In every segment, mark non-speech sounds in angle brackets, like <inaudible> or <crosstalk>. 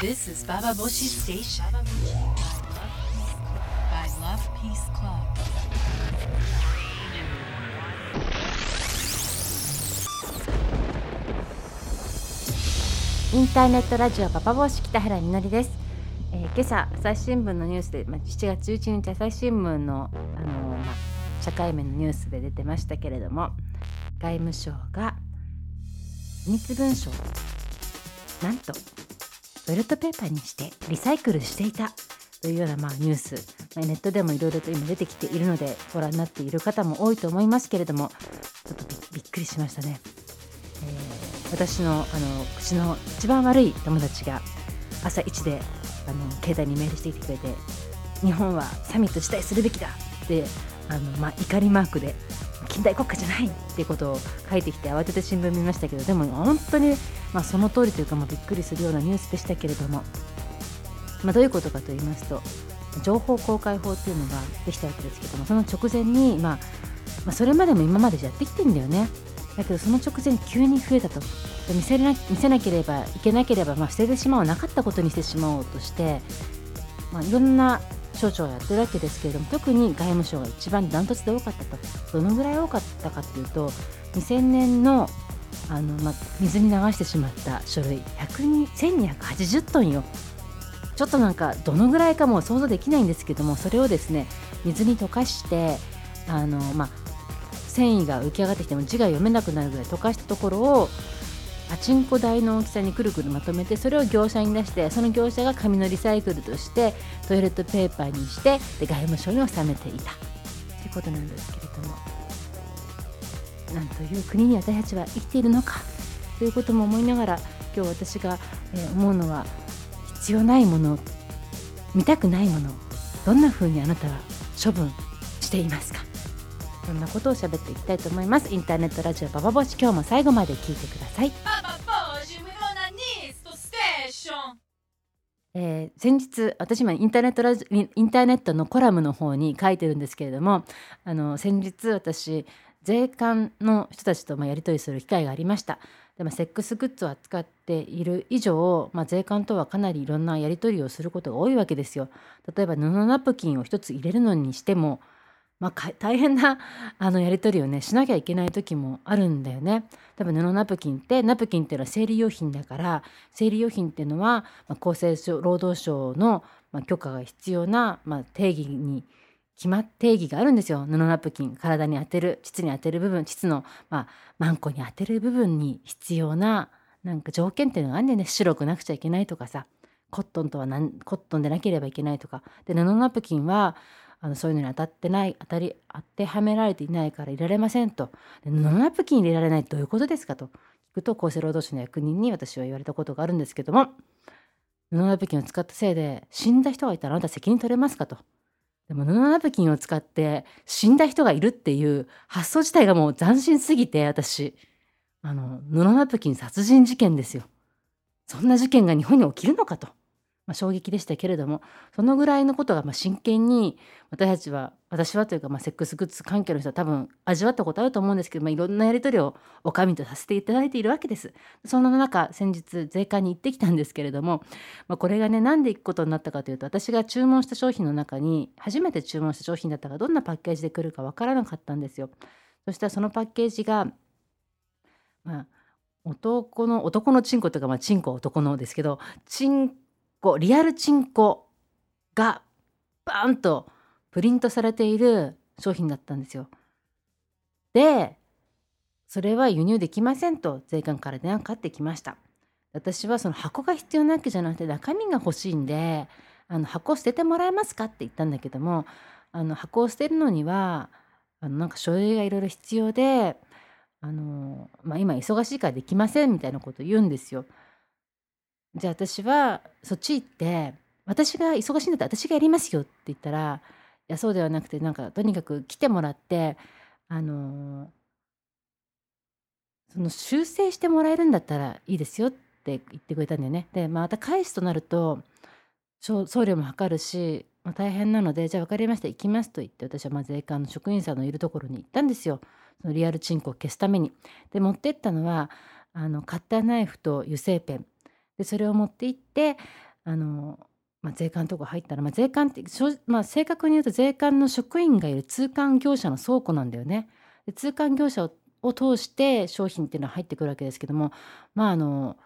This is Baba Boshi Station. By Love Peace Club. インターネットラジオパパ帽子北原みのりです、えー今朝朝日新聞のニュースで、まあ、7月11日朝日新聞の、あのーまあ、社会面のニュースで出てましたけれども外務省が機密文書なんとトイレットペーパーにしてリサイクルしていたというような、まあ、ニュース、まあ、ネットでもいろいろと今出てきているのでご覧になっている方も多いと思いますけれどもちょっとびっくりしましたね。えー私のあの口の一番悪い友達が朝一であの携帯にメールしてきてくれて日本はサミット自体するべきだってあの、まあ、怒りマークで近代国家じゃないっていうことを書いてきて慌てて新聞見ましたけどでも本当に、まあ、その通りというか、まあ、びっくりするようなニュースでしたけれども、まあ、どういうことかと言いますと情報公開法っていうのができたわけですけどもその直前に、まあまあ、それまでも今までやってきてんだよね。だけどその直前急に増えたと。見せな見せなければいけなければ、まあ、捨ててしまおうなかったことにしてしまおうとして、まあ、いろんな省庁をやってるわけですけれども特に外務省が一番ダントツで多かったと。どのぐらい多かったかっていうと2000年のあの、ま、水に流してしまった書類1280トンよ。ちょっとなんかどのぐらいかも想像できないんですけどもそれをですね水に溶かしてあの、ま、繊維が浮き上がってきても字が読めなくなるぐらい溶かしたところをパチンコ台の大きさにくるくるまとめてそれを業者に出してその業者が紙のリサイクルとしてトイレットペーパーにしてで外務省に納めていた。ということなんですけれども。なんという国に私たちは生きているのかということも思いながら今日私が、えー思うのは必要ないもの見たくないものどんな風にあなたは処分していますか？そんなことを喋っていきたいと思います。インターネットラジオババボシ今日も最後まで聞いてください.えー先日私今インターネットラジインターネットのコラムの方に書いてるんですけれどもあの先日私税関の人たちとまあやり取りする機会がありましたで、ま、セックスグッズを扱っている以上、まあ、税関とはかなりいろんなやり取りをすることが多いわけですよ例えば布ナプキンを一つ入れるのにしてもまあ、大変な <laughs> あのやり取りをねしなきゃいけない時もあるんだよね。多分布ナプキンってナプキンっていうのは生理用品だから生理用品っていうのは、まあ、厚生労働省の、ま、許可が必要な、まあ、定義に決まっ定義があるんですよ。布ナプキン体に当てる膣に当てる部分膣の、まあ、マンコに当てる部分に必要ななんか条件っていうのがあるんだよね。白くなくちゃいけないとかさ。コットンとはなんコットンでなければいけないとか。で布ナプキンはあのそういうのに当たってない当たり当てはめられていないからいられませんと。布ナプキン入れられないってどういうことですかと。聞くと厚生労働省の役人に私は言われたことがあるんですけども布ナプキンを使ったせいで死んだ人がいたらあなた責任取れますかと。でも布ナプキンを使って死んだ人がいるっていう発想自体がもう斬新すぎて私あの布ナプキン殺人事件ですよそんな事件が日本に起きるのかと。まあ、衝撃でしたけれどもそのぐらいのことがまあ真剣に私たちは私はというかまあセックスグッズ関係の人は多分味わったことあると思うんですけど、まあ、いろんなやり取りをお上とさせていただいているわけです。その中先日税関に行ってきたんですけれども、まあ、これがねなんで行くことになったかというと私が注文した商品の中に初めて注文した商品だったからどんなパッケージで来るかわからなかったんですよ。そしたらそのパッケージがまあ男の男のチンコというかまあチンコは男のですけどチンコリアルチンコがバーンとプリントされている商品だったんですよ。でそれは輸入できませんと税関から電話かかってきました。私はその箱が必要なわけじゃなくて中身が欲しいんであの箱捨ててもらえますかって言ったんだけどもあの箱を捨てるのにはあのなんか書類がいろいろ必要であの、まあ、今忙しいからできませんみたいなこと言うんですよ。じゃあ私はそっち行って私が忙しいんだったら私がやりますよって言ったらいやそうではなくてなんかとにかく来てもらってあのその修正してもらえるんだったらいいですよって言ってくれたんだよね。で、ま、た返すとなると送料もかかるし、まあ、大変なのでじゃあ分かりました行きますと言って私はま税関の職員さんのいるところに行ったんですよそのリアルチンコを消すために。で持ってったのはあのカッターナイフと油性ペンでそれを持って行ってあの、まあ、税関のとこ入ったら、まあ、税関って、まあ、正確に言うと税関の職員がいる通関業者の倉庫なんだよね。で通関業者を通して商品っていうのは入ってくるわけですけどもまああの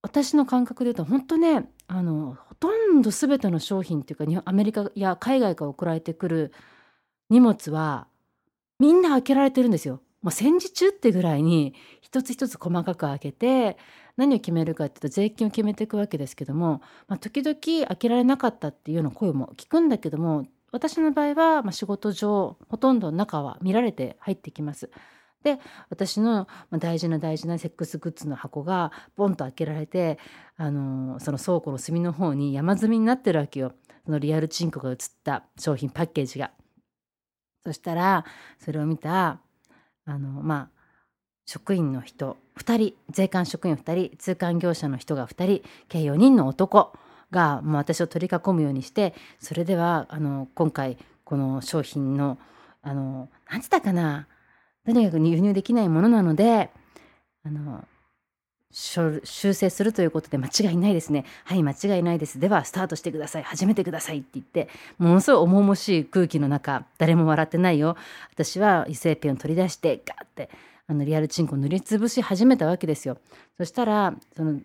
私の感覚で言うと本当ねあのほとんど全ての商品っていうかアメリカや海外から送られてくる荷物はみんな開けられてるんですよ。もう戦時中ってぐらいに一つ一つ細かく開けて何を決めるかっていうと税金を決めていくわけですけども、まあ、時々開けられなかったっていうような声も聞くんだけども私の場合は、まあ、仕事上ほとんど中は見られて入ってきます。で私の大事な大事なセックスグッズの箱がボンと開けられてあのその倉庫の隅の方に山積みになってるわけよそのリアルチンコが写った商品パッケージが。そしたらそれを見たあのまあ職員の人2人税関職員2人通関業者の人が2人計4人の男がもう私を取り囲むようにしてそれではあの今回この商品の何て言ったかなとにかく輸入できないものなのであの修正するということで間違いないですね。はい、間違いないです。では、スタートしてください。始めてくださいって言って、ものすごい重々しい空気の中、誰も笑ってないよ。私は油性ペンを取り出して、ガーって、あの、リアルチンコを塗りつぶし始めたわけですよ。そしたら、その、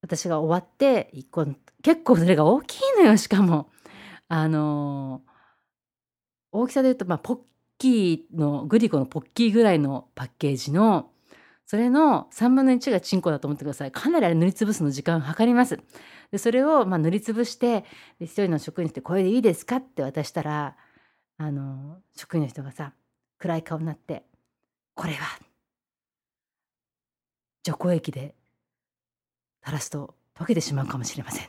私が終わって、一個、結構それが大きいのよ、しかも。あの大きさで言うと、まあ、ポッキーのグリコのポッキーぐらいのパッケージのそれの3分の1がチンコだと思ってください。かなりあれ塗りつぶすの時間かかります。でそれをまあ塗りつぶして一人の職員して「これでいいですか?」って渡したらあの職員の人がさ暗い顔になって「これは除光液で垂らすと溶けてしまうかもしれません。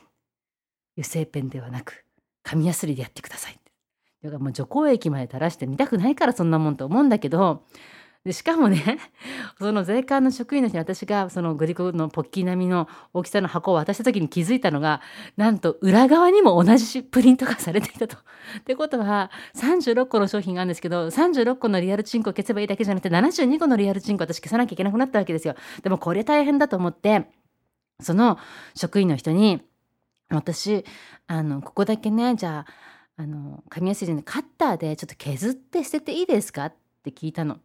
油性ペンではなく紙やすりでやってください」だからもう除光液まで垂らして見たくないからそんなもんと思うんだけどでしかもね <laughs> その税関の職員の人に私がそのグリコのポッキー並みの大きさの箱を渡した時に気づいたのがなんと裏側にも同じプリントがされていたと。<laughs> ってことは36個の商品があるんですけど36個のリアルチンコを消せばいいだけじゃなくて72個のリアルチンコ私消さなきゃいけなくなったわけですよ。でもこれ大変だと思ってその職員の人に私あのここだけねじゃああの紙やすりでカッターでちょっと削って捨てていいですか？って聞いたの。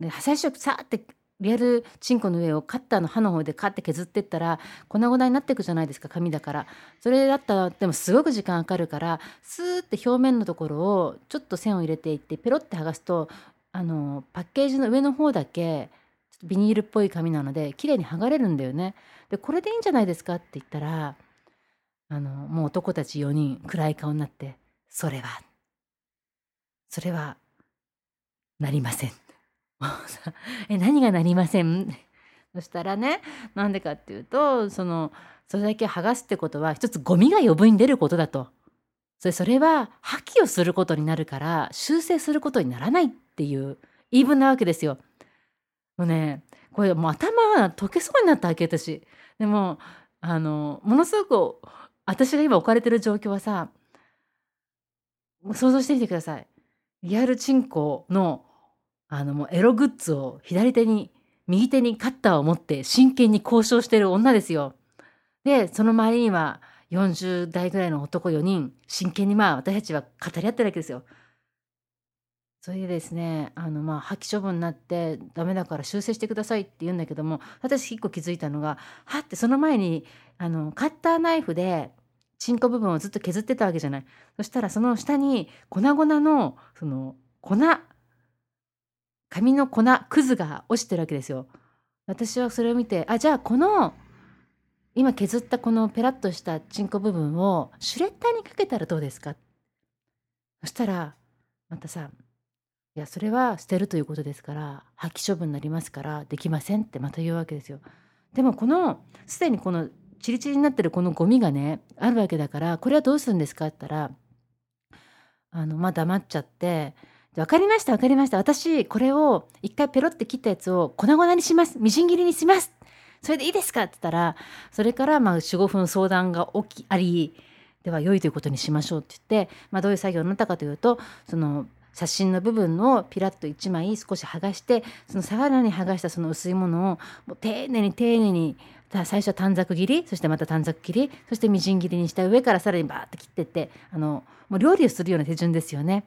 で最初さーってリアルチンコの上をカッターの刃の方でカッて削ってったら粉々になっていくじゃないですか紙だからそれだったらでもすごく時間かかるからスーって表面のところをちょっと線を入れていってペロって剥がすとあのパッケージの上の方だけちょっとビニールっぽい紙なので綺麗に剥がれるんだよね。でこれでいいんじゃないですかって言ったらあのもう男たち4人暗い顔になって「それはそれはなりません」<laughs> え何がなりません？そしたらねなんでかっていうとそのそれだけ剥がすってことは一つゴミが余分に出ることだと。それそれは破棄をすることになるから修正することにならないっていう言い分なわけですよ。もうねこれもう頭が溶けそうになったわけ私。でもあのものすごく私が今置かれてる状況はさ想像してみてください。リアルチンコのあのもうエログッズを左手に右手にカッターを持って真剣に交渉してる女ですよ。でその周りには40代ぐらいの男4人真剣にまあ私たちは語り合ってるわけですよ。それでですねあのまあ破棄処分になってダメだから修正してくださいって言うんだけども私一個気づいたのがはってその前にあのカッターナイフでチンコ部分をずっと削ってたわけじゃないそしたらその下に粉々のその粉紙の粉くずが落ちてるわけですよ私はそれを見てあじゃあこの今削ったこのペラッとしたチンコ部分をシュレッダーにかけたらどうですか？そしたらまたさいやそれは捨てるということですから破棄処分になりますからできませんってまた言うわけですよ。でもこのすでにこのチリチリになってるこのゴミがねあるわけだからこれはどうするんですかって言ったらあのまあ黙っちゃって「分かりました分かりました私これを一回ペロって切ったやつを粉々にしますみじん切りにしますそれでいいですか?」って言ったらそれからまあ45分相談が起きありでは良いということにしましょうって言って、まあ、どういう作業になったかというとその写真の部分をピラッと1枚少し剥がしてそのさらに剥がしたその薄いものを丁寧に丁寧に最初は短冊切りそしてまた短冊切りそしてみじん切りにした上からさらにバーッと切ってってあのもう料理をするような手順ですよね。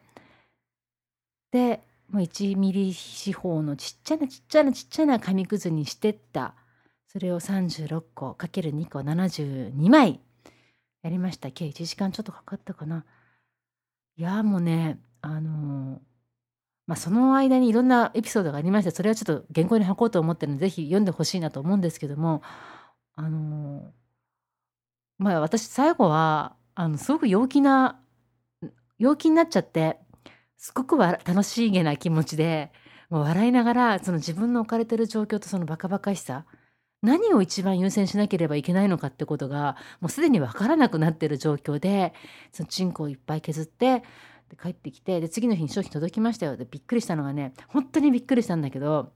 でもう1ミリ四方のちっちゃなちっちゃなちっちゃな紙くずにしてった。それを36個かける2個72枚。やりました。計1時間ちょっとかかったかな。いやもうねあのー、まあその間にいろんなエピソードがありましてそれはちょっと原稿に書こうと思ってるので是非読んでほしいなと思うんですけどもあの、まあ私最後はあのすごく陽気な陽気になっちゃってすごくわ楽しげな気持ちでもう笑いながらその自分の置かれてる状況とそのバカバカしさ何を一番優先しなければいけないのかってことがもうすでに分からなくなってる状況でそのチンコをいっぱい削ってで帰ってきてで次の日に商品届きましたよ。でびっくりしたのがね本当にびっくりしたんだけど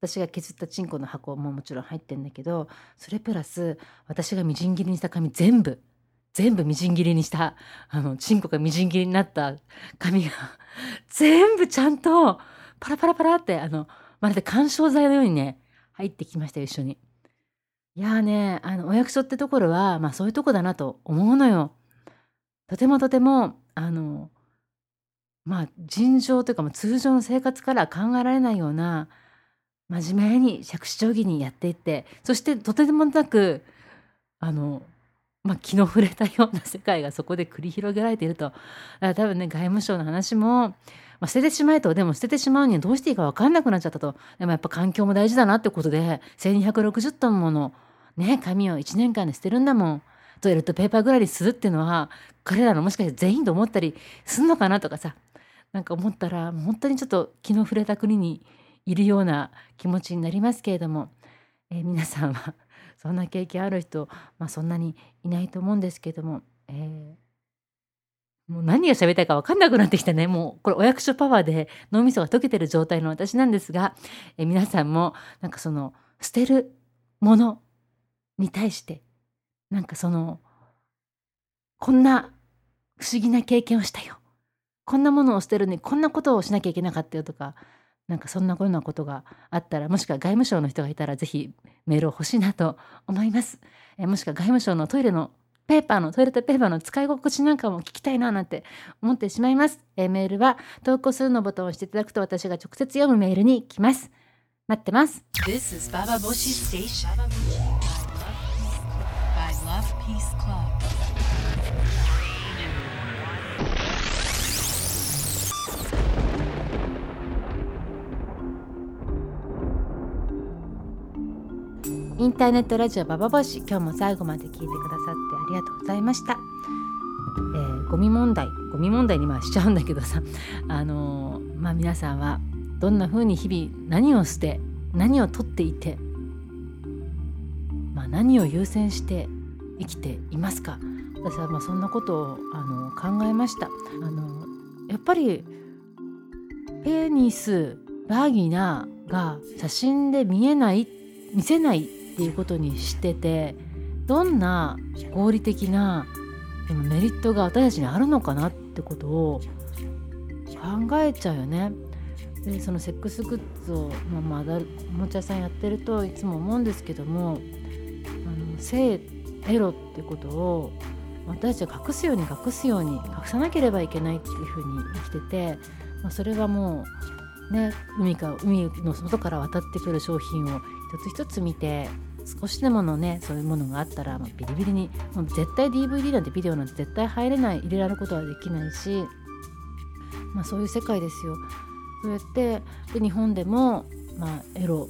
私が削ったチンコの箱ももちろん入ってんだけどそれプラス私がみじん切りにした紙全部全部みじん切りにしたあのチンコがみじん切りになった紙が全部ちゃんとパラパラパラってあのまるで緩衝材のようにね入ってきましたよ一緒に。いやーねあのお役所ってところはまあそういうとこだなと思うのよ。とてもとてもあのまあ尋常というか、まあ、通常の生活から考えられないような真面目に杓子定規にやっていってそしてとてもなくあのまあ、気の触れたような世界がそこで繰り広げられていると。多分ね、外務省の話も、まあ、捨ててしまえと、でも捨ててしまうにはどうしていいか分かんなくなっちゃったと。でもやっぱ環境も大事だなってことで、1260トンものね、紙を1年間で捨てるんだもん。トイレットペーパーぐらいにするっていうのは、彼らのもしかして全員と思ったりすんのかなとかさ、なんか思ったら、本当にちょっと気の触れた国にいるような気持ちになりますけれども、えー、皆さんはそんな経験ある人、まあ、そんなにいないと思うんですけども、えー、もう何が喋りたいか分かんなくなってきたね。もうこれお役所パワーで脳みそが溶けてる状態の私なんですが、え、皆さんもなんかその捨てるものに対してなんかそのこんな不思議な経験をしたよ。こんなものを捨てるのにこんなことをしなきゃいけなかったよとかなんかそんなようなことがあったらもしくは外務省の人がいたら是非メールを欲しいなと思います。えもしくは外務省のトイレのペーパーのトイレットペーパーの使い心地なんかも聞きたいななんて思ってしまいます。えメールは投稿するのボタンを押していただくと私が直接読むメールに来ます。待ってます。This is Baba Boshi Station by Love Peace Club. インターネットラジオババボシ今日も最後まで聞いてくださってありがとうございました、えー、ゴミ問題ゴミ問題にまあしちゃうんだけどさ <laughs> あのー、まあ皆さんはどんな風に日々何を捨て何を取っていてまあ何を優先して生きていますか。私はまあそんなことをあの考えました。あのやっぱりペニスバーギナが写真で見えない見せないっていうことにしててどんな合理的なメリットが私たちにあるのかなってことを考えちゃうよね。でそのセックスグッズを、まあ、まだおもちゃ屋さんやってるといつも思うんですけどもあの性エロってことを私たちは隠すように隠すように隠さなければいけないっていうふうに生きてて、まあ、それがもうね海か海の外から渡ってくる商品を一つ一つ見て少しでものねそういうものがあったら、まあ、ビリビリにもう絶対 DVD なんてビデオなんて絶対入れない入れられることはできないし、まあ、そういう世界ですよ。そうやってで日本でも、まあ、エロ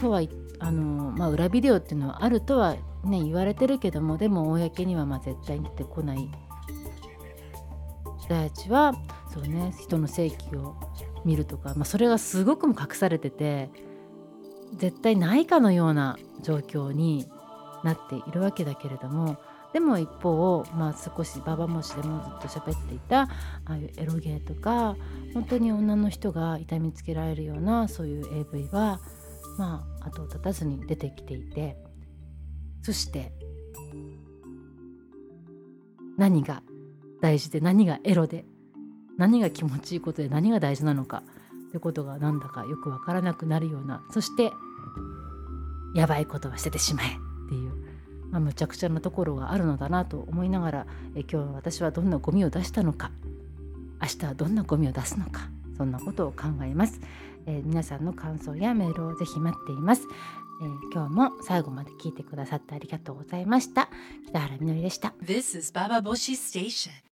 とはあの、まあ、裏ビデオっていうのはあるとは、ね、言われてるけどもでも公にはまあ絶対に出てこない人たちはそうね人の性器を見るとか、まあ、それがすごくも隠されてて絶対ないかのような状況になっているわけだけれどもでも一方、まあ、少しババもしでもずっと喋っていたああいうエロゲーとか本当に女の人が痛みつけられるようなそういう AV はまあ後を絶たずに出てきていてそして何が大事で何がエロで何が気持ちいいことで何が大事なのかってことがなんだかよくわからなくなるようなそしてやばいことは捨ててしまえっていう、まあ、むちゃくちゃなところがあるのだなと思いながらえ今日私はどんなゴミを出したのか明日はどんなゴミを出すのかそんなことを考えます、えー皆さんの感想やメールをぜひ待っています、えー今日も最後まで聞いてくださってありがとうございました。北原みのりでした。This is Baba Boshi Station.